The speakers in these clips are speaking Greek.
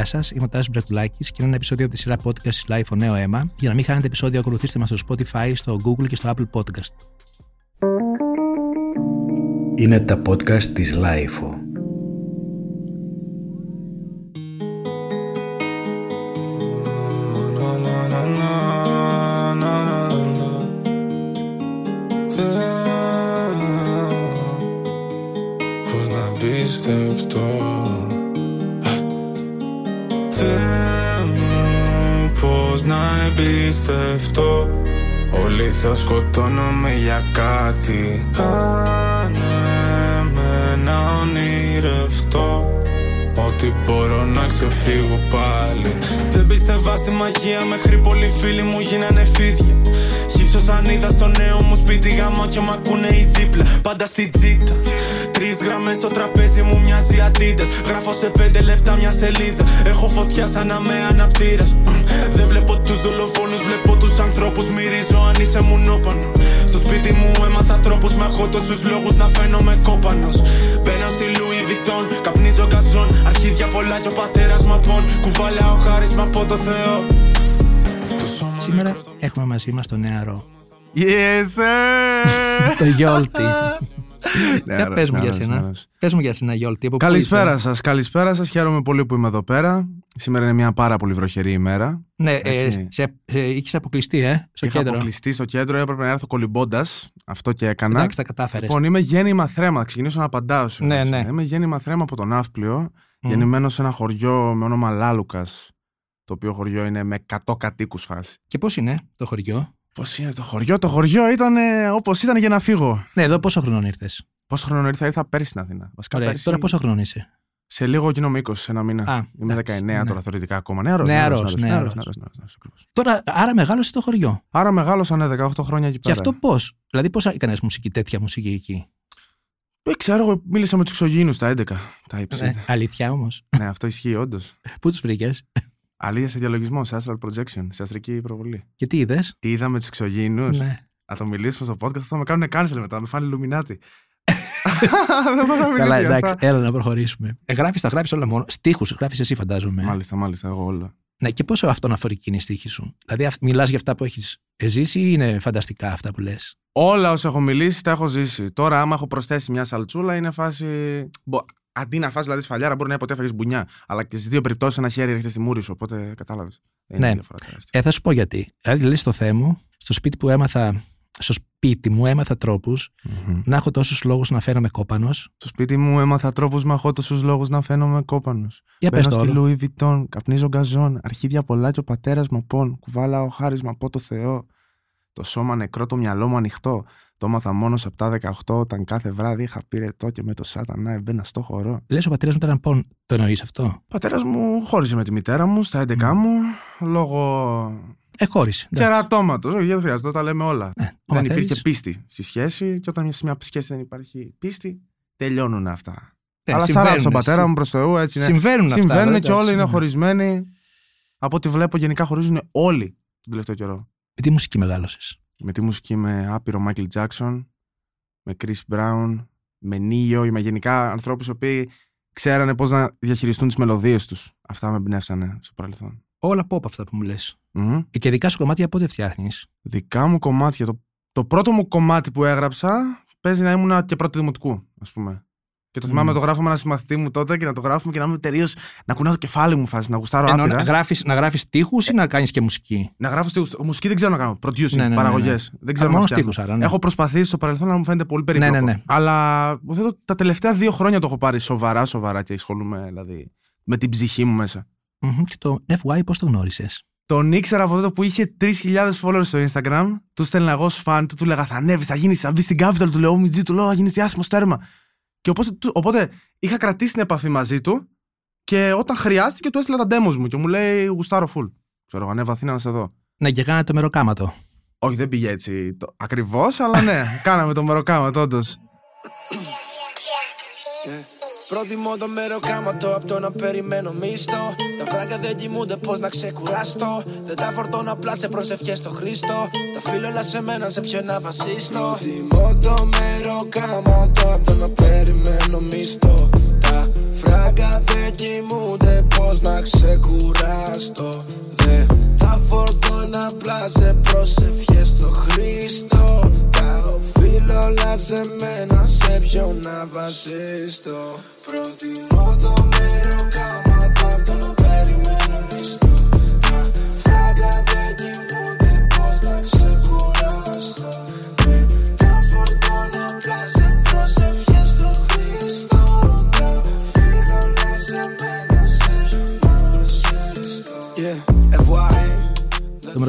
Γεια σας, είμαι ο Τάσος Μπρακτουλάκη και είναι ένα επεισόδιο από τη σειρά podcast Live ο Νέο Αίμα. Για να μην χάνετε επεισόδιο, ακολουθήστε μας στο Spotify, στο Google και στο Apple Podcast. Είναι τα podcast της Lifeo. Εμπιστευτώ Όλοι θα σκοτώνομαι για κάτι. Κάνε με να ονειρευτώ Ότι μπορώ να ξεφύγω πάλι. Δεν πίστευα στη μαγεία μέχρι πολλοί φίλοι μου γίνανε φίδια. Χύψω σαν είδα στο νέο μου σπίτι γάμο και μ' ακούνε οι δίπλα. Πάντα στη τζίτα. Τρεις γραμμές στο τραπέζι μου μοιάζει αντίτες Γράφω σε πέντε λεπτά μια σελίδα. Έχω φωτιά σαν να με αναπτήρας Δεν βλέπω τους δολοφόνους βλέπω τους ανθρώπους. Μυρίζω αν είσαι μουνόπανος. Στο σπίτι μου έμαθα τρόπους. Με έχω τόσους λόγους να φαίνομαι κόπανος. Μπαίνω στη Louis Vuitton Καπνίζω γκαζόν. Αρχίδια πολλά και ο πατέρας μ' απών Κουβαλάω χάρισμα από το Θεό. Το σώμα Σήμερα νεκρό, το έχουμε μαζί μας τον νεαρό. Yes, sir! το Γιόλτη. Ναι, Για νεαρός, πες μου για νεαρός, σένα. νεαρός. Πες μου για σένα Γιόλτη. από πού Καλησπέρα είσαι; σας, καλησπέρα σας. Χαίρομαι πολύ που είμαι εδώ πέρα. Σήμερα είναι μια πάρα πολύ βροχερή ημέρα. Ναι, ε, Έτσι. σε, σε, είχες αποκλειστεί, ε, στο Είχα κέντρο. αποκλειστεί στο κέντρο, έπρεπε να έρθω κολυμπώντας. Αυτό και έκανα. Εντάξει, τα κατάφερες. Λοιπόν, είμαι γέννημα θρέμα. Θα ξεκινήσω να απαντάω σου. Ναι, έτσι. ναι. Είμαι γέννημα θρέμα από τον Ναύπλιο. Γεννημένος σε ένα χωριό με όνομα Λάλουκας. Το οποίο χωριό είναι με 100 κατοίκους φάση. Και πώς είναι το χωριό; Πώς είναι το χωριό, το χωριό ήταν όπως ήταν για να φύγω. Ναι, εδώ πόσο χρόνο ήρθες; Πόσο χρόνο ήρθα, ήρθα πέρσι στην Αθήνα. Βασικά Ωραία, πέρσι. τώρα πόσο χρόνο είσαι; Σε λίγο γίνομαι 20, σε ένα μήνα. Α, Είμαι 19 εντάξει, ναι. τώρα θεωρητικά ακόμα. Νεαρός, Νεαρός, νεαρός, νεαρός. νεαρός, νεαρός, νεαρός, ακριβώς. Τώρα, άρα μεγάλωσε το χωριό; Άρα μεγάλωσα ναι, 18 χρόνια εκεί Και πέρα. αυτό πώς; Δηλαδή, πώς έκανες μουσική, τέτοια μουσική εκεί; Δεν ξέρω, εγώ μίλησα με τους εξωγήινους τα 11. Τα Ναι, ύψη. αλήθεια όμως. ναι, αυτό ισχύει όντως. Πού τους βρήκες; Αλήθεια σε διαλογισμό, σε astral projection, σε αστρική προβολή. και τι είδες; Τι είδα με τους εξωγήινους; Ναι. Θα το μιλήσουμε στο podcast, αυτό θα με κάνουν cancel μετά, με φάνε Illuminati. Δεν μπορώ να μιλήσω Καλά, για εντάξει, αυτά. έλα να προχωρήσουμε. Ε, γράφεις, τα γράφεις όλα μόνο. Στίχους γράφεις εσύ, φαντάζομαι. Μάλιστα, μάλιστα, εγώ όλα. Ναι, και πόσο αυτοναφορική είναι η στίχη σου; Δηλαδή, μιλάς για αυτά που έχεις ζήσει ή είναι φανταστικά αυτά που λες; Όλα όσα έχω μιλήσει τα έχω ζήσει. Τώρα, άμα έχω προσθέσει μια σαλτσούλα, είναι φάση. Μπο- Αντί να φας δηλαδή σφαλιάρα, μπορεί να είναι ποτέ έφερε μπουνιά. Αλλά και στις δύο περιπτώσεις ένα χέρι έρχεται στη μούρη σου. Οπότε κατάλαβες. Ναι. Ε, θα σου πω γιατί. Δηλαδή, λες στο Θεέ μου, στο σπίτι που έμαθα, στο σπίτι μου έμαθα τρόπους να έχω τόσους λόγους να φαίνομαι κόπανος. Στο σπίτι μου έμαθα τρόπους να έχω τόσους λόγους να φαίνομαι κόπανος. Για πες Μπαίνω το στη όλο. Louis Vuitton, καπνίζω γκαζόν, αρχίδια πολλά και ο πατέρας μου πόν. Κουβάλαω χάρισμα από το Θεό. Το σώμα νεκρό, το μυαλό μου ανοιχτό. Το έμαθα μόνος από τα 18 όταν κάθε βράδυ είχα πυρετό και με το σάτανα έμπαινα στο χορό. Λες ο πατέρας μου ήταν πόν. Το εννοείς αυτό; Ο πατέρας μου χώριζε με τη μητέρα μου στα 11 μου λόγω Ε, χώρισε. εντάξει. κερατώματος. Όχι, δεν χρειάζεται, τα λέμε όλα. Ναι, άμα δεν υπήρχε θέλεις. πίστη στη σχέση και όταν μια- σε μια σχέση δεν υπάρχει πίστη, τελειώνουν αυτά. Ναι, Αλλά συμβαίνουν, σάρα στον πατέρα συ- μου προς Θεού, έτσι είναι. Συμβαίνουν αυτά. Συμβαίνουν βέβαια, και όλοι εντάξει, είναι ναι. χωρισμένοι. Από ό,τι βλέπω, γενικά χωρίζουν όλοι τον τελευταίο καιρό. Με τι μουσική μεγάλωσες. Με τη μουσική με άπειρο Michael Jackson, με Chris Brown, με Νίο, με γενικά ανθρώπους οι οποίοι ξέρανε πώς να διαχειριστούν τις μελωδίες τους. Αυτά με εμπνεύσανε στο παρελθόν. Όλα pop αυτά που μου λες. Μμμ. Και δικά σου κομμάτια πότε φτιάχνεις; Δικά μου κομμάτια. Το, το πρώτο μου κομμάτι που έγραψα παίζει να ήμουν και πρώτο δημοτικού, ας πούμε. Και το θυμάμαι Μμ. να το γράφω με ένα συμμαθητή μου τότε και να το γράφουμε και να είμαι τελείω. να κουνάω το κεφάλι μου φάση, να γουστάρω Εννοώ άπειρα. να γράφεις, να γράφεις στίχους ή να κάνεις και μουσική; Να γράφω στη μουσική δεν ξέρω να κάνω. Producing, Ναι, ναι, ναι, παραγωγέ. ναι. Δεν ξέρω Α, να μόνο φτιάχνω. στίχους άρα. Ναι. Έχω προσπαθήσει στο παρελθόν να μου φαίνεται πολύ περίπλοκο. Ναι, ναι, ναι. Αλλά υποθέτω τα τελευταία δύο χρόνια το έχω πάρει σοβαρά, σοβαρά και ασχολούμαι δηλαδή με την ψυχή μου μέσα. Μμμ. Και το FY πώς το γνώρισες; Τον ήξερα από τότε που είχε 3.000 followers στο Instagram. Του στέλνα εγώ ως fan, του, του λέγα Θα ανέβεις, θα γίνεις, θα μπεις στην Capital. Του λέω Μιτζή, του λέω Θα γίνεις διάσημος τέρμα. Και οπότε, του- οπότε είχα κρατήσει την επαφή μαζί του και όταν χρειάστηκε του έστειλα τα demos μου και μου λέει Γουστάρω full. Ξέρω εγώ, ανέβα Αθήνα να σε δω. Ναι, και κάνατε μεροκάματο. Όχι, δεν πήγε έτσι το... ακριβώς, αλλά ναι, κάναμε το μεροκάματο, όντως. Προτιμώ το μεροκάματο από το να περιμένω μίστο. Τα φράγκα δεν κοιμούνται πώς να ξεκουράσω. Δεν τα φορτώνω απλά σε προσευχές στο Χρήστο. Τα φίλω όλα σε μένα σε ποιο να βασίστω. Τιμώ το μέρο κάματο απ' το να περιμένω μισθό. Τα φράγκα δεν κοιμούνται πώς να ξεκουράσω. δεν τα φορτώνα απλά σε προσευχές στο Χρήστο. Τα οφείλω όλα σε μένα σε ποιο να βασίστω. Προτιμώ το μέρο κάματο το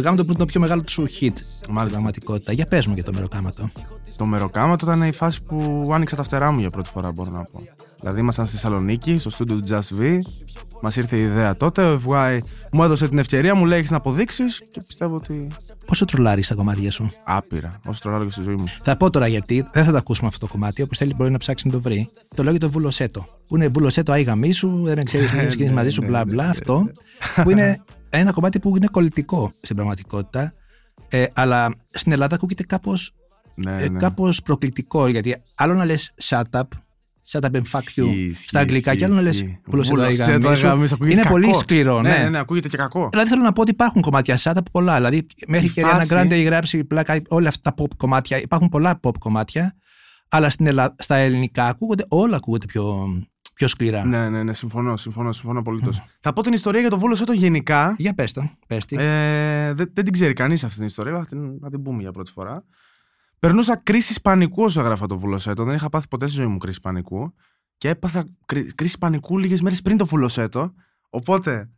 μεροκάματο που είναι το πιο μεγάλο σου hit στην πραγματικότητα. Για πες μου για το μεροκάματο. Το μεροκάματο ήταν η φάση που άνοιξα τα φτερά μου για πρώτη φορά, μπορώ να πω. Δηλαδή, ήμασταν στη Θεσσαλονίκη, στο στούντιο του Just V. Μας ήρθε η ιδέα τότε. Ο FY μου έδωσε την ευκαιρία, μου λέει: Έχεις να αποδείξεις και πιστεύω ότι. Πόσο τρολάρεις τα κομμάτια σου; Άπειρα. Όσο τρολάρω και στη ζωή μου. Θα πω τώρα γιατί δεν θα το ακούσουμε αυτό το κομμάτι. Όποιος θέλει μπορεί να ψάξει να το βρει. Το λέω για το βουλοσέτο. Που είναι βουλοσέτο άι γαμίσου, δεν ξέρεις τι γίνει μαζί σου, μπλα μπλα αυτό. Που είναι ένα κομμάτι που είναι κολλητικό στην πραγματικότητα. Ε, αλλά στην Ελλάδα ακούγεται κάπως Ναι, ε, ναι. κάπως προκλητικό. Γιατί άλλο να λες shut up, shut up and fuck you Ισχύει, στα αγγλικά, και άλλο να λες ισχύει. βουλοσέτο άι Βουλοσέτο, γαμίσου. γαμίσου, ακούγεται Είναι κακό. πολύ σκληρό, Ναι, ναι. ναι, ναι, ακούγεται και κακό. Δηλαδή θέλω να πω ότι υπάρχουν κομμάτια shut up πολλά. Δηλαδή μέχρι Η και ένα φάση- Grande έχει γράψει πλάκα όλα αυτά τα pop κομμάτια. Υπάρχουν πολλά pop κομμάτια. Αλλά στην Ελλάδα, στα ελληνικά ακούγονται, όλα ακούγονται πιο, πιο σκληρά. Ναι, ναι, ναι, συμφωνώ, συμφωνώ, συμφωνώ απολύτως. Θα πω την ιστορία για το Βούλο Σέτο γενικά. Για πες το, πες τη. Ε, δεν, δεν την ξέρει κανείς αυτή την ιστορία. Θα την, θα την πούμε για πρώτη φορά. Περνούσα κρίση πανικού όσο έγραφα το βουλοσέτο. Δεν είχα πάθει ποτέ στη ζωή μου κρίση πανικού. Και έπαθα κρί- κρίση πανικού λίγες μέρες πριν το βουλοσέτο. Οπότε,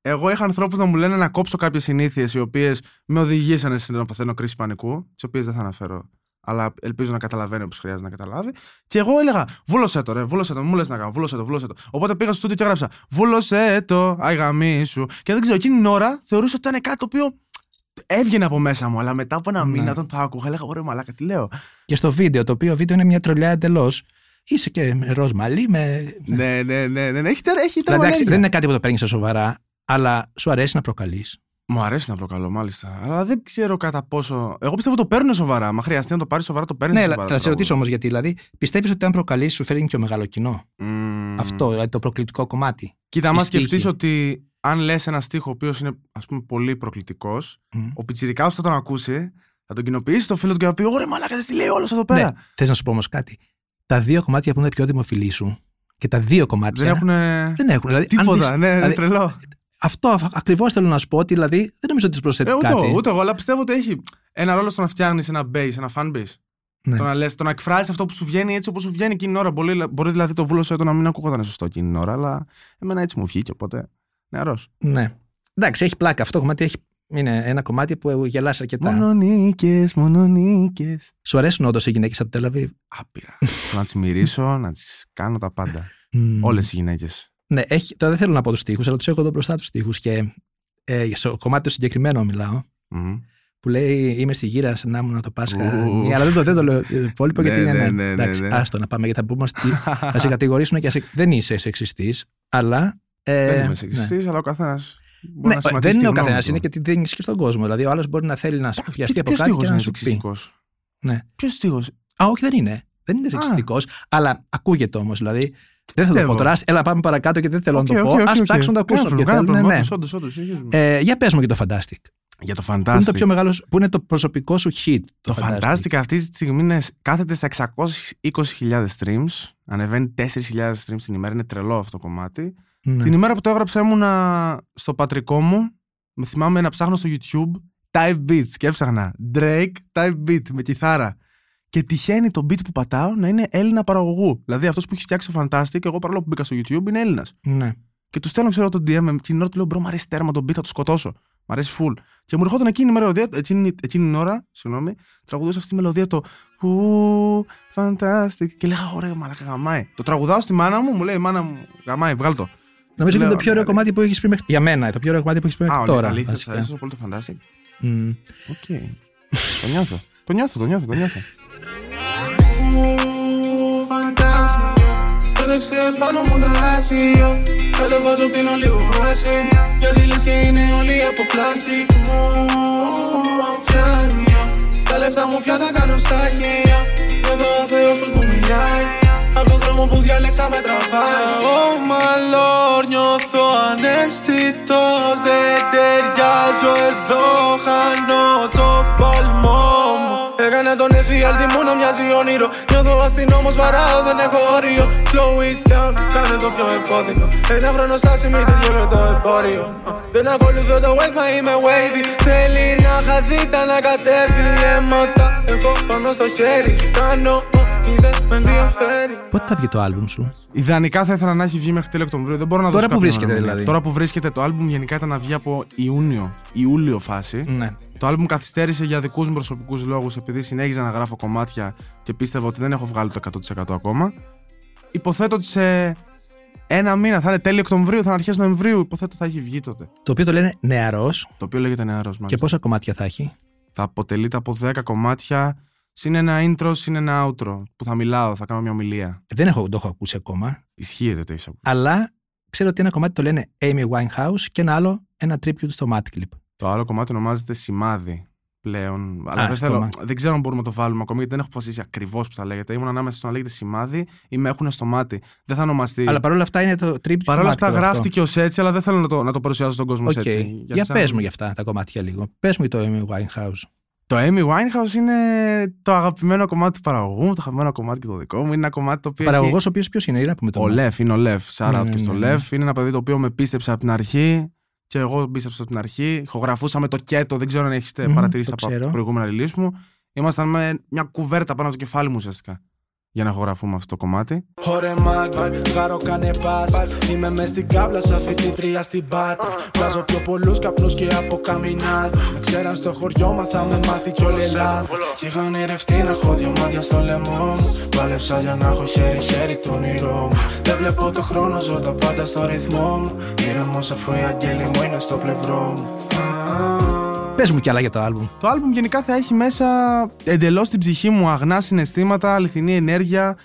εγώ είχα ανθρώπους να μου λένε να κόψω κάποιες συνήθειες οι οποίες με οδηγήσανε στην να παθαίνω κρίση πανικού, τις οποίες δεν θα αναφέρω. Αλλά ελπίζω να καταλαβαίνει όπως χρειάζεται να καταλάβει. Και εγώ έλεγα, βούλωσέ το, ρε, βούλωσέ το, μου λες να κάνω, βούλωσέ το, βούλωσέ το. Οπότε πήγα στο στούντιο και έγραψα, βούλωσέ το, αγαμί σου. Και δεν ξέρω, εκείνη την ώρα θεωρούσα ότι ήταν κάτι το οποίο έβγαινε από μέσα μου. Αλλά μετά από ένα Ναι. μήνα, όταν το άκουγα, έλεγα, ωραία, μαλάκα, τι λέω. Και στο βίντεο, το οποίο βίντεο είναι μια τρολιά εντελώς. Είσαι και με ροζ μαλλί, με. ναι, ναι, ναι, ναι, ναι, έχει, τερ- έχει Αλλά εντάξει, τερματάκια. δεν είναι κάτι που το παίρνεις σοβαρά, αλλά σου αρέσει να προκαλείς. Μου αρέσει να προκαλώ, μάλιστα. Αλλά δεν ξέρω κατά πόσο. Εγώ πιστεύω το παίρνω σοβαρά. Μα χρειαστεί να το πάρεις σοβαρά, το παίρνεις Ναι, σοβαρά. αλλά θα το σε ρωτήσω τραγούδι. όμως γιατί. Δηλαδή, πιστεύεις ότι αν προκαλείς, σου φέρνει πιο μεγάλο κοινό; Μμμ. Αυτό, δηλαδή το προκλητικό κομμάτι. Κοίτα, άμα η στίχη. σκεφτείς ότι αν λες ένα στίχο ο οποίος είναι ας πούμε πολύ προκλητικός, Μμ. ο Πιτσυρικά θα τον ακούσει, θα τον κοινοποιήσει το φίλο του και θα πει: Ωραία, μαλάκα, δεν τη λέει όλος εδώ πέρα. Ναι, θες να σου πω όμως κάτι. Τα δύο κομμάτια που είναι πιο δημοφιλή σου και τα δύο κομμάτια. Δεν έχουν. δεν έχουν. Δηλαδή, αν Τίποτα, δεις- ναι, είναι δηλαδή, τρελό. Αυτό ακριβώς θέλω να σου πω ότι δηλαδή δεν νομίζω ότι του προσθέτει Ε, ούτε, κάτι. εγώ, ούτε εγώ, αλλά πιστεύω ότι έχει ένα ρόλο στο να φτιάχνεις ένα base, ένα fan base. Ναι. Το να λες, το να εκφράζεις αυτό που σου βγαίνει έτσι όπως σου βγαίνει εκείνη την ώρα. Μπορεί, μπορεί δηλαδή το βούλωσε το να μην ακούγονταν σωστό εκείνη την ώρα, αλλά εμένα έτσι μου βγήκε, οπότε νεαρός. Ναι. Εντάξει, έχει πλάκα. Αυτό το κομμάτι έχει... είναι ένα κομμάτι που γελάς αρκετά. Μονονίκες, μονονίκες. Σου αρέσουν όντως οι γυναίκες από το Τελαβίβ. Άπειρα. να τις μυρίσω, να τις κάνω τα πάντα. Μμμ. Όλες οι γυναίκες. Ναι, έχει... τώρα δεν θέλω να πω τους τοίχου, αλλά τους έχω εδώ μπροστά τους τοίχου. Και ε, στο κομμάτι το συγκεκριμένο μιλάω. Που λέει Είμαι στη γύρα, σαν να ήμουν το Πάσχα. Ου. Ναι, αλλά δεν το, δεν το λέω το υπόλοιπο Ναι, γιατί είναι. ναι, Ναι, ναι, ναι, Εντάξει, ναι. άστο να πάμε γιατί θα πούμε. στη- θα σε κατηγορήσουν και σε... δεν είσαι σεξιστής, αλλά. Ε, Δεν είμαι ναι. σεξιστής, αλλά ο καθένας. Ναι, δεν είναι ο καθένας, είναι και τι δίνεις και στον κόσμο. Δηλαδή, ο άλλος μπορεί να θέλει να βιαστεί από κάτι και να σου πει. Ναι. Ποιος τείχο. Α, όχι, δεν είναι. Δεν είναι σεξιστικός, αλλά ακούγεται όμως. Δηλαδή, δεν θα το πω Πιστεύω. τώρα. Έλα, πάμε παρακάτω και δεν θέλω να το πω. Α ψάξουν να το ακούσουν. και θέλουν, ναι. Όντω, όντω. Ε, για πες μου και το Fantastic. Για το Πού είναι το Fantastic. πιο μεγάλο, πού είναι το προσωπικό σου hit. Το Fantastic αυτή τη στιγμή είναι, κάθεται στα 620.000 streams. Ανεβαίνει 4.000 streams την ημέρα. Είναι τρελό αυτό το κομμάτι. Ναι. Την ημέρα που το έγραψα ήμουνα στο πατρικό μου. Με θυμάμαι να ψάχνω στο YouTube type beats και έψαχνα Drake type beat με κιθάρα. Και τυχαίνει το beat που πατάω να είναι Έλληνα παραγωγού. Δηλαδή αυτός που έχει φτιάξει το Fantastic, εγώ παρόλο που μπήκα στο YouTube, είναι Έλληνας. ναι. Και του στέλνω, ξέρω, τον DM. Εκείνη την ώρα του λέω: Μπρο, μου αρέσει τέρμα τον beat, θα το σκοτώσω. Μ' αρέσει full. Και μου ερχόταν εκείνη η μελωδία, εκείνη, εκείνη την ώρα, συγγνώμη, τραγουδούσα αυτή τη μελωδία το Ου, fantastic. Και λέγα: Ωραία, μαλάκα γαμάει. Το τραγουδάω στη μάνα μου, μου λέει: Μάνα μου, γαμάει, βγάλ το. Νομίζω είναι λέω, το πιο ωραίο ναι, κομμάτι που έχεις πει μέχρι. Για μένα, το πιο ωραίο κομμάτι που έχεις πει Α, μέχρι ωραία, τώρα. αλήθεια, βασικά. σας αρέσει πολύ το fantastic; Μμ. Οκ. το νιώθω. Το νιώθω, το νιώθω, Τότε ξέρεις πάνω μου τα άσια. Κατεβάζω πίνω λίγο acid Μοιάζει λες και είναι όλοι από πλάσικ Αμφιάνια Τα λεφτά μου πια τα κάνω στα χέρια Εδώ ο Θεός πως μου μιλάει. Απ' τον δρόμο που διάλεξα με τραβάει. Ω μαλόρ νιώθω αναισθητός Δεν ταιριάζω εδώ. Χάνω το παλμό μου Έκανε τον εφιάλτη μου να μοιάζει όνειρο. Νιώθω αστυνόμος, βαράω, δεν έχω όριο. Slow it down, κάνε το πιο επώδυνο. Ένα χρόνο στάσιμη, τελειώνω το εμπόριο. Δεν ακολουθώ το wave, μα είμαι wavy. Θέλει να χαθεί, τα να κατέβει. Αίματα, εγώ πάνω στο χέρι. Κάνω ό,τι δεν με ενδιαφέρει. Πότε θα βγει το άλμπουμ σου; Ιδανικά θα ήθελα να έχει βγει μέχρι τέλη Οκτωβρίου. Δεν μπορώ να Τώρα δώσω που κάποια βρίσκεται, ημερομηνία. δηλαδή. Τώρα που βρίσκεται το άλμπουμ γενικά ήταν να βγει από Ιούνιο, Ιούλιο φάση. Ναι. Το άλμπουμ καθυστέρησε για δικούς μου προσωπικούς λόγους επειδή συνέχιζα να γράφω κομμάτια και πίστευα ότι δεν έχω βγάλει το 100% ακόμα. Υποθέτω ότι σε ένα μήνα θα είναι τέλη Οκτωβρίου, θα είναι αρχές Νοεμβρίου. Υποθέτω θα έχει βγει τότε. Το οποίο το λένε νεαρός. Το οποίο λέγεται νεαρός Και πόσα κομμάτια θα έχει; Θα αποτελείται από 10 κομμάτια, συν ένα intro, συν ένα outro. Που θα μιλάω, θα κάνω μια ομιλία. Δεν έχω, το έχω ακούσει ακόμα. Ισχύει ότι το έχεις ακούσει. Αλλά ξέρω ότι ένα κομμάτι το λένε Amy Winehouse και ένα άλλο ένα tribute στο Mad Clip. Το άλλο κομμάτι ονομάζεται Σημάδι πλέον. Αλλά Α, δεν, αυτό θέλω, μα- δεν ξέρω αν μπορούμε να το βάλουμε ακόμη γιατί δεν έχω αποφασίσει ακριβώς που θα λέγεται. Ήμουν ανάμεσα στο να λέγεται Σημάδι ή με έχουν στο μάτι. Δεν θα ονομαστεί. Αλλά παρόλα αυτά είναι το tribute Παρ' όλα στο αυτά Mad Clip αυτό. γράφτηκε ως έτσι, αλλά δεν θέλω να το, να το παρουσιάσω στον κόσμο ως Οκ. έτσι. Για Γιατί σαν- πες μου για αυτά τα κομμάτια λίγο. Πες μου το Amy Winehouse. Το Amy Winehouse είναι το αγαπημένο κομμάτι του παραγωγού μου, το αγαπημένο κομμάτι και το δικό μου. Είναι ένα κομμάτι το οποίο. Παραγωγός έχει... ο οποίος ποιος είναι, για να πούμε το Ο όνομα. Λεφ, είναι ο Λεφ. Shout Ναι, out ναι, και στο ναι, ναι. Λεφ. Είναι ένα παιδί το οποίο με πίστεψε από την αρχή και εγώ πίστεψα από την αρχή. Ηχογραφούσαμε το κέτο, δεν ξέρω αν έχετε Μμμ, παρατηρήσει το από ξέρω. τα προηγούμενα release μου. Ήμασταν με μια κουβέρτα πάνω από το κεφάλι μου ουσιαστικά για να ηχογραφούμε αυτό το κομμάτι. Ωρε μάγκα, γάρο κάνε πας. Είμαι μες στην κάβλα σαν φοιτήτρια στην Πάτρα. Βγάζω πιο πολλούς καπνούς και από καμινάδα Με ξέραν στο χωριό μα θα με μάθει κι όλη η Ελλάδα. Κι είχα ονειρευτεί να έχω δυο μάτια στο λαιμό μου. Πάλεψα για να έχω χέρι-χέρι το όνειρό μου. Δεν βλέπω το χρόνο, ζω τα πάντα στο ρυθμό μου. Ήρεμος αφού η αγγέλη μου είναι στο πλευρό μου Πες μου κι άλλα για το άλμπουμ. Το άλμπουμ γενικά θα έχει μέσα εντελώς την ψυχή μου αγνά συναισθήματα, αληθινή ενέργεια.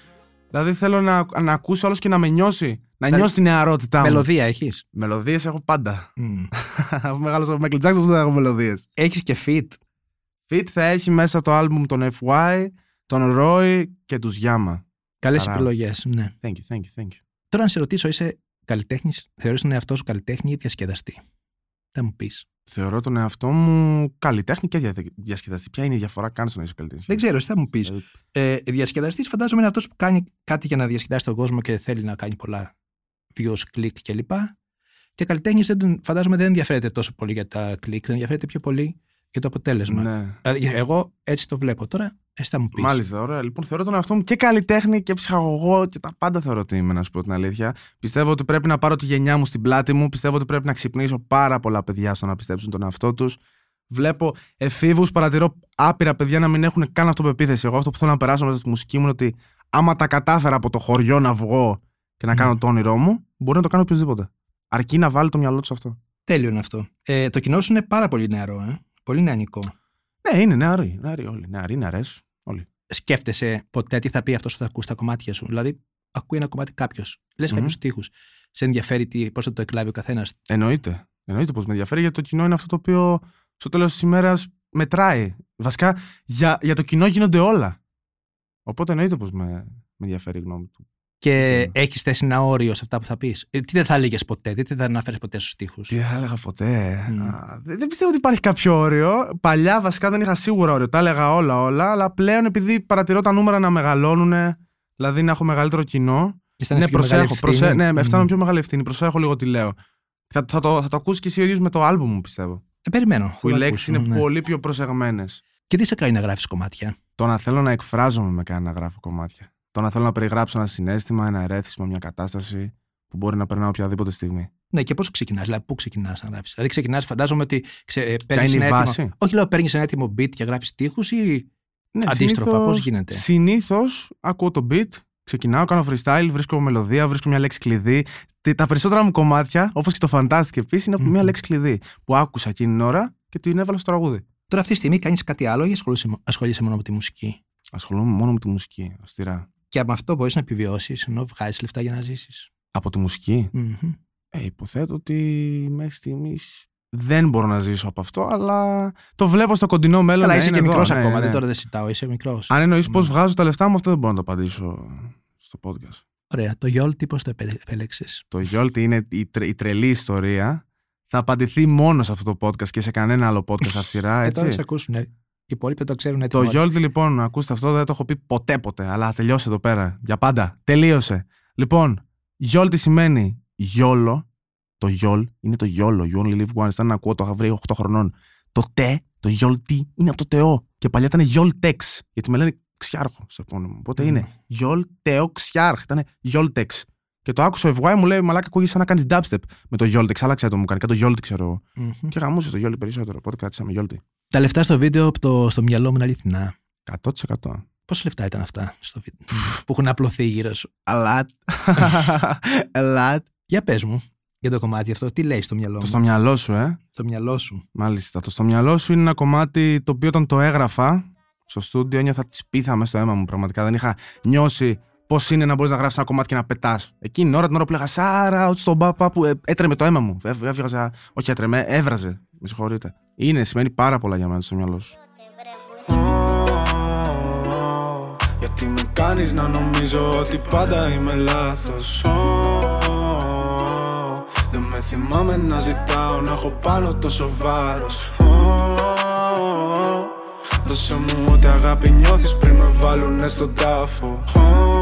Δηλαδή θέλω να, να ακούσω όλος και να με νιώσει. Να Με- νιώσει την νεαρότητά μου. Μελωδία έχεις; Μελωδίες έχω πάντα. Αφού μεγάλωσα από Michael Jackson, πώς δεν έχω μελωδίες. Έχεις και fit. Fit θα έχει μέσα το άλμπουμ τον FY, τον Roy και τους Yama. Καλές Σαρά. επιλογές. Ναι. Thank you, thank you, thank you. Τώρα, να σε ρωτήσω, είσαι καλλιτέχνης, θεωρείς τον εαυτό σου καλλιτέχνη ή διασκεδαστή; Θα μου πεις. Θεωρώ τον εαυτό μου καλλιτέχνη και δια- διασκεδαστή. Ποια είναι η διαφορά, κάνει να είσαι καλλιτέχνη. Δεν ξέρω, εσύ θα μου πεις. Ε, διασκεδαστής, φαντάζομαι είναι αυτός που κάνει κάτι για να διασκεδάσει τον κόσμο και θέλει να κάνει πολλά views, κλικ κλπ. Και καλλιτέχνης φαντάζομαι δεν ενδιαφέρεται τόσο πολύ για τα κλικ, δεν ενδιαφέρεται πιο πολύ για το αποτέλεσμα. Ναι. Δηλαδή, εγώ έτσι το βλέπω. Τώρα, εσύ θα μου πεις. Μάλιστα, ωραία. Λοιπόν, θεωρώ τον εαυτό μου και καλλιτέχνη και ψυχαγωγό και τα πάντα θεωρώ ότι είμαι, να σου πω την αλήθεια. Πιστεύω ότι πρέπει να πάρω τη γενιά μου στην πλάτη μου. Πιστεύω ότι πρέπει να ξυπνήσω πάρα πολλά παιδιά στο να πιστέψουν τον εαυτό τους. Βλέπω εφήβους, παρατηρώ άπειρα παιδιά να μην έχουν καν αυτοπεποίθηση. Εγώ αυτό που θέλω να περάσω μέσα στη μουσική μου είναι ότι άμα τα κατάφερα από το χωριό να βγω και να Μμ. κάνω το όνειρό μου, μπορεί να το κάνω οποιοδήποτε. Αρκεί να βάλει το μυαλό τους σε αυτό. Τέλειο είναι αυτό. Ε, το κοινό σου είναι πάρα πολύ νεαρό, ε; Πολύ νεανικό. Ναι, είναι νεαροί. Νεαροί όλοι. Νεαροί, νεαρές. Όλοι. Σκέφτεσαι ποτέ τι θα πει αυτός που θα ακούσει τα κομμάτια σου; Δηλαδή, ακούει ένα κομμάτι κάποιος, λες Μμμ. κάποιου τοίχου. Σε ενδιαφέρει πώς θα το εκλάβει ο καθένας; Εννοείται. Εννοείται πως με ενδιαφέρει γιατί το κοινό είναι αυτό το οποίο στο τέλος της ημέρας μετράει. Βασικά για, για το κοινό γίνονται όλα. Οπότε εννοείται πως με, με ενδιαφέρει η γνώμη του. Και Κοινό. έχεις θέσει ένα όριο σε αυτά που θα πεις. τι δεν θα έλεγες ποτέ, τι δεν θα αναφέρεις ποτέ στους τοίχου. Τι θα έλεγα ποτέ; Μμ. Α, δεν, δεν πιστεύω ότι υπάρχει κάποιο όριο. Παλιά βασικά δεν είχα σίγουρα όριο. Τα έλεγα όλα όλα. Αλλά πλέον επειδή παρατηρώ τα νούμερα να μεγαλώνουν, δηλαδή να έχω μεγαλύτερο κοινό. Ναι, προσέχω. προσέ... Ναι, με φτάνω πιο μεγάλη ευθύνη. Προσέχω λίγο τι λέω. Θα, θα, το, θα το ακούσεις και εσύ ο ίδιος με το άλμπου μου, πιστεύω. Ε, περιμένω. Που οι θα λέξεις ακούσω, είναι ναι. πολύ πιο προσεγμένες. Και τι σε κάνει να γράφεις κομμάτια; Το να θέλω να εκφράζομαι με κάνει να γράφω κομμάτια. Το να θέλω να περιγράψω ένα συνέστημα, ένα ερέθισμα, μια κατάσταση που μπορεί να περνάω οποιαδήποτε στιγμή. Ναι, και πώς ξεκινάς, δηλαδή πού ξεκινάς να γράψει. Δηλαδή, ξεκινάς, φαντάζομαι ότι ξε, ε, Ποια παίρνεις είναι η ένα έτοιμο- βάση; Όχι, λέω, παίρνεις ένα έτοιμο beat και γράφεις τείχου ή Ναι, αντίστροφα, πώς γίνεται; Συνήθως ακούω το beat, ξεκινάω, κάνω freestyle, βρίσκω μελωδία, βρίσκω μια λέξη κλειδί. Τι- Τα περισσότερα μου κομμάτια, όπως και το Fantastic επίσης, είναι από Μμμ. μια λέξη κλειδί που άκουσα εκείνη την ώρα και την έβαλα στο τραγούδι. Τώρα αυτή τη στιγμή κάνεις κάτι άλλο ή ασχολείσαι, ασχολείσαι μόνο με τη μουσική; Ασχολούμαι μόνο με τη μουσική, αυστηρά. Και από αυτό μπορείς να επιβιώσεις ενώ βγάζεις λεφτά για να ζήσεις. Από τη μουσική, ε, υποθέτω ότι μέχρι στιγμής δεν μπορώ να ζήσω από αυτό, αλλά το βλέπω στο κοντινό μέλλον. Καλά, να είσαι είναι και εδώ, μικρός ναι, ακόμα. ναι. Δεν τώρα δεν συζητάω, είσαι μικρός. Αν εννοείς πώς Ναι. βγάζω τα λεφτά μου, αυτό δεν μπορώ να το απαντήσω στο podcast. Ωραία. Το Γιόλ, τι πώς το επέλεξες; Το Γιόλτι είναι η, τρε- η τρελή ιστορία. Θα απαντηθεί μόνος σε αυτό το podcast και σε κανένα άλλο podcast αυστηρά, Και τώρα έτσι. σε ακούσουν. Οι υπόλοιποι το ξέρουν έτσι. Το μόνοι. Γιόλτι λοιπόν, ακούστε αυτό, δεν το έχω πει ποτέ ποτέ, αλλά τελειώσε εδώ πέρα. Για πάντα. Τελείωσε. Λοιπόν, Γιόλτι σημαίνει γιόλο. Το γιόλ είναι το γιόλο. You only live once. Ήταν να ακούω, το είχα βρει 8 χρονών. Το τε, το γιόλτι, είναι από το τεό. Και παλιά ήταν γιόλτεξ. Γιατί με λένε ξιάρχο στο επώνυμο. Οπότε Μμμ. είναι γιόλτεο ξιάρχ. Ήταν γιόλτεξ. Και το άκουσα ο FY μου λέει Μαλάκα, ακούγει σαν να κάνεις dubstep με το γιόλτεξ. Άλλαξε το μου κάνει. Κάτι το γιόλτι ξέρω εγώ. Μμμ. Και γαμούσε το γιόλτι περισσότερο. Οπότε κράτησα με γιόλτι. Τα λεφτά στο βίντεο που το, στο μυαλό μου είναι αληθινά. 100%. Πόσα λεφτά ήταν αυτά στο βίντεο που έχουν απλωθεί γύρω σου; Αλάτ. Αλάτ. Για πες μου για το κομμάτι αυτό, τι λέει στο μυαλό Το μου; στο μυαλό σου, ε. Στο μυαλό σου. Μάλιστα. Το στο μυαλό σου είναι ένα κομμάτι το οποίο όταν το έγραφα στο στούντιο νιώθα τη πίθα μέσα στο αίμα μου. Πραγματικά δεν είχα νιώσει πώς είναι να μπορείς να γράψεις ένα κομμάτι και να πετάς. Εκείνη την ώρα την ώρα που λέγα Σάρα, ότι στον πάπα που ε, έτρεμε το αίμα μου. Έβ- Έβγαζα. Όχι, έτρεμε, έβραζε. Με συγχωρείτε. Είναι, σημαίνει πάρα πολλά για μένα το στο μυαλό σου. Γιατί με κάνεις να νομίζω ότι πάντα είμαι λάθος Ω, Δεν με θυμάμαι να ζητάω να έχω πάνω τόσο βάρος Ω, Δώσε μου ό,τι αγάπη νιώθεις πριν με βάλουνε στον τάφο Ω,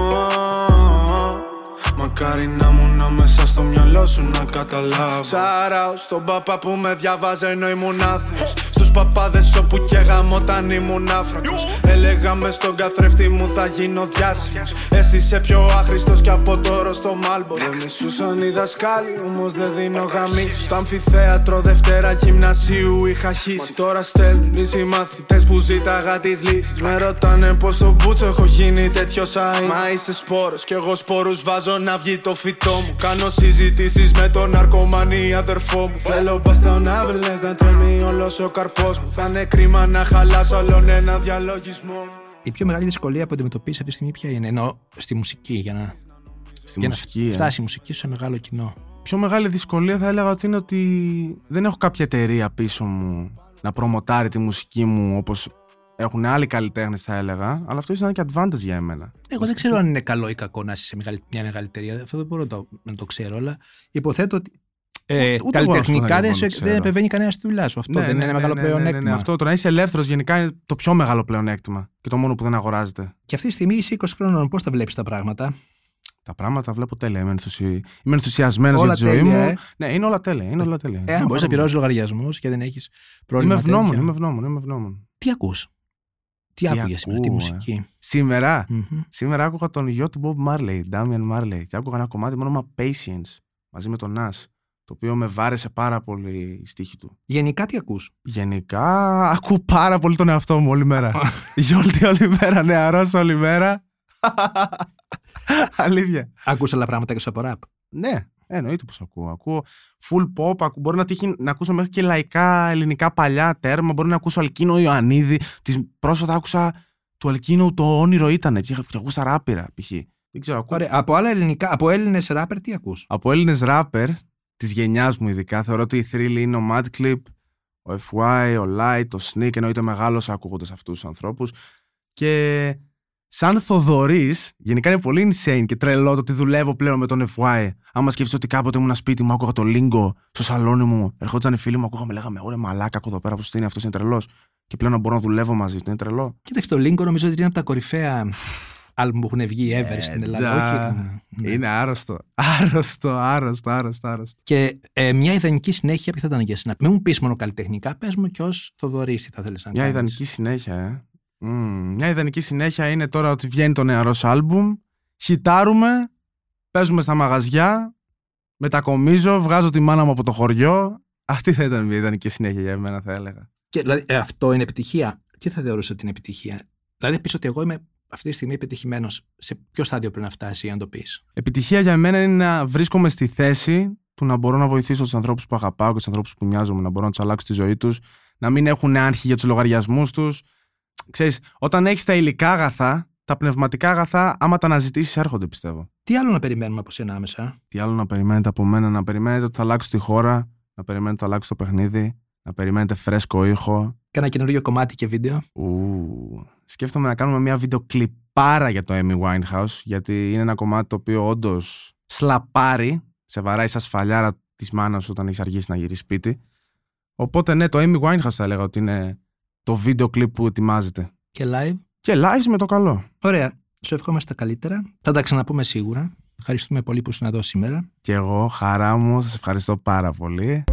Μακάρι να ήμουν μέσα στο μυαλό σου να καταλάβω. Σάρα στον παπά που με διαβάζε ενώ ήμουν άθεος Στους παπάδες όπου και όταν ήμουν άφρακος Έλεγα μες στον καθρέφτη μου θα γίνω διάσημος. Εσύ είσαι πιο άχρηστος κι από τώρα στο Μάλμπορ. Δεν μισούσαν οι δασκάλοι όμως δεν δίνω γαμίσεις Στο αμφιθέατρο Δευτέρα γυμνασίου είχα χύσει. Μα τώρα στέλνουν οι συμμαθητές που ζήταγα τις λύσεις. Με ρωτάνε πως στο μπούτσο έχω γίνει τέτοιο σάι Μα είσαι σπόρος κι εγώ σπόρους βάζω να βγει το φυτό μου. Κάνω συζητήσεις με τον ναρκωμανή αδερφό μου. Θέλω μπαστονάβλες να τρέμει όλος ο καρπός μου Θα είναι κρίμα να χαλάσω όλον ένα διαλογισμό μου Η πιο μεγάλη δυσκολία που αντιμετωπίζει αυτή τη στιγμή ποια είναι. Εννοώ στη μουσική, για να, Στη για μουσική, να ε. φτάσει η μουσική σου σε μεγάλο κοινό. πιο μεγάλη δυσκολία θα έλεγα ότι είναι ότι δεν έχω κάποια εταιρεία πίσω μου να προμοτάρει τη μουσική μου όπως έχουν άλλοι καλλιτέχνες, θα έλεγα. Αλλά αυτό ίσως είναι και advantage για εμένα. Εγώ δεν ξέρω αν είναι καλό ή κακό να είσαι σε μεγάλη, μια μεγάλη εταιρεία. Αυτό δεν μπορώ να το, να το ξέρω, αλλά υποθέτω ότι. Ε, Ούτε- ούτε εγώ καλλιτεχνικά αυτό δεν δεν, μπορώ σου- να το ξέρω. δεν επεμβαίνει κανένας στη δουλειά σου. Αυτό Ναι, δεν ναι, είναι ναι, μεγάλο ναι, ναι, ναι, πλεονέκτημα. ναι. Αυτό το να είσαι ελεύθερος γενικά είναι το πιο μεγάλο πλεονέκτημα. Και το μόνο που δεν αγοράζεται. Και αυτή τη στιγμή είσαι 20 χρόνων. Πώς τα βλέπεις τα πράγματα; Τα πράγματα βλέπω τέλεια. Είμαι, ενθουσι... είμαι ενθουσιασμένος για Όλα τη ζωή τέλεια, μου. ε. Ναι, είναι όλα τέλεια. Είναι όλα τέλεια. Ε, αν μπορείς να πληρώσεις λογαριασμούς και δεν έχεις Είμαι πρόβλημα. ευγνώμων, τέτοιο. είμαι ευγνώμων, είμαι ευγνώμων. Τι ακούς; Τι Τι άκουγες σήμερα, τι ακούω, ε; μουσική; Σήμερα, Μμμ. σήμερα άκουγα τον γιο του Bob Marley, Damian Marley, και άκουγα ένα κομμάτι με όνομα Patience μαζί με τον Nas, το οποίο με βάρεσε πάρα πολύ η στίχη του. Γενικά τι ακούς; Γενικά, ακούω πάρα πολύ τον εαυτό μου όλη μέρα. Γιόλτι όλη μέρα, νεαρός όλη μέρα. Αλήθεια. Ακούς άλλα πράγματα και από ραπ. Ναι, εννοείται πως ακούω. Ακούω full pop, ακού, μπορεί να τύχει να ακούσω μέχρι και λαϊκά ελληνικά παλιά τέρμα, μπορεί να ακούσω Αλκίνο Ιωαννίδη. Τις, πρόσφατα άκουσα του Αλκίνο το όνειρο ήταν και, είχα- και ακούσα ράπειρα π.χ. Δεν ξέρω, ακούω. Ωραία. Από άλλα ελληνικά, από Έλληνες ράπερ τι ακούς; Από Έλληνες ράπερ της γενιάς μου ειδικά, θεωρώ ότι η Thrill είναι ο Madclip, ο FY, ο Light, ο Sneak, εννοείται μεγάλος ακούγοντας αυτούς τους ανθρώπους. Και σαν Θοδωρής, γενικά είναι πολύ insane και τρελό το ότι δουλεύω πλέον με τον FY. Άμα σκεφτείς ότι κάποτε ήμουν σπίτι μου, άκουγα το Lingo στο σαλόνι μου, ερχόντουσαν οι φίλοι μου, ακούγαμε, λέγαμε, ωραία μαλάκα, ακούω εδώ πέρα, πώς είναι, αυτός είναι τρελός. Και πλέον να μπορώ να δουλεύω μαζί του, είναι τρελό. Κοίταξε, το Lingo νομίζω ότι είναι από τα κορυφαία άλμπουμ που έχουν βγει ever στην Ελλάδα. εντά. Όχι, ναι. Είναι άρρωστο, άρρωστο, άρρωστο, άρρωστο, άρρωστο. Και ε, μια ιδανική συνέχεια, ποια θα ήταν για εσένα. Μην μου πεις μόνο καλλιτεχνικά, πες μου και ως Θοδωρής τι θα θέλεις να Μια κάνεις. ιδανική συνέχεια, ε. Μμμ, Μια ιδανική συνέχεια είναι τώρα ότι βγαίνει το νεαρό άλμπουμ, χιτάρουμε, παίζουμε στα μαγαζιά, μετακομίζω, βγάζω τη μάνα μου από το χωριό. Αυτή θα ήταν μια ιδανική συνέχεια για μένα, θα έλεγα. Και, δηλαδή, ε, αυτό είναι επιτυχία; Τι θα θεωρούσε ότι είναι επιτυχία. Δηλαδή, πεις ότι εγώ είμαι αυτή τη στιγμή επιτυχημένος. Σε ποιο στάδιο πρέπει να φτάσει για να το πεις; Επιτυχία για μένα είναι να βρίσκομαι στη θέση του να μπορώ να βοηθήσω τους ανθρώπους που αγαπάω και τους ανθρώπους που νοιάζομαι, να μπορώ να τους αλλάξω τη ζωή τους, να μην έχουν άγχη για τους λογαριασμούς τους. Ξέρεις, όταν έχεις τα υλικά αγαθά, τα πνευματικά αγαθά, άμα τα αναζητήσεις, έρχονται, πιστεύω. Τι άλλο να περιμένουμε από σένα άμεσα; Τι άλλο να περιμένετε από μένα, να περιμένετε ότι θα αλλάξω τη χώρα, να περιμένετε ότι θα αλλάξω το παιχνίδι, να περιμένετε φρέσκο ήχο. Κάνα καινούριο κομμάτι και βίντεο. Ου, σκέφτομαι να κάνουμε μια βίντεο κλιπάρα για το Amy Winehouse, γιατί είναι ένα κομμάτι το οποίο όντως σλαπάρει, σε βαράει σαν σφαλιάρα της μάνας όταν έχεις αργήσει να γυρίσεις σπίτι. Οπότε ναι, το Amy Winehouse θα έλεγα ότι είναι το βίντεο κλιπ που ετοιμάζετε. Και live. Και live με το καλό. Ωραία. Σου ευχόμαστε τα καλύτερα. Θα τα ξαναπούμε σίγουρα. Ευχαριστούμε πολύ που ήσουν εδώ σήμερα. Και εγώ, χαρά μου, σας ευχαριστώ πάρα πολύ.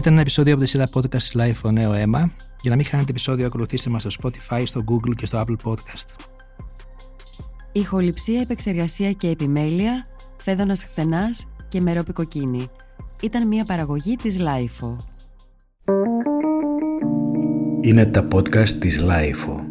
Ήταν ένα επεισόδιο από τη σειρά podcast Live ο Νέο Αίμα. Για να μην χάνετε επεισόδιο, ακολουθήστε μας στο Spotify, στο Google και στο Apple Podcast. Ηχοληψία, επεξεργασία και επιμέλεια, φέδωνας χτενάς και μερόπικο κοκκίνη. Ήταν μια παραγωγή της Lifeo. Είναι τα podcast της Lifeo.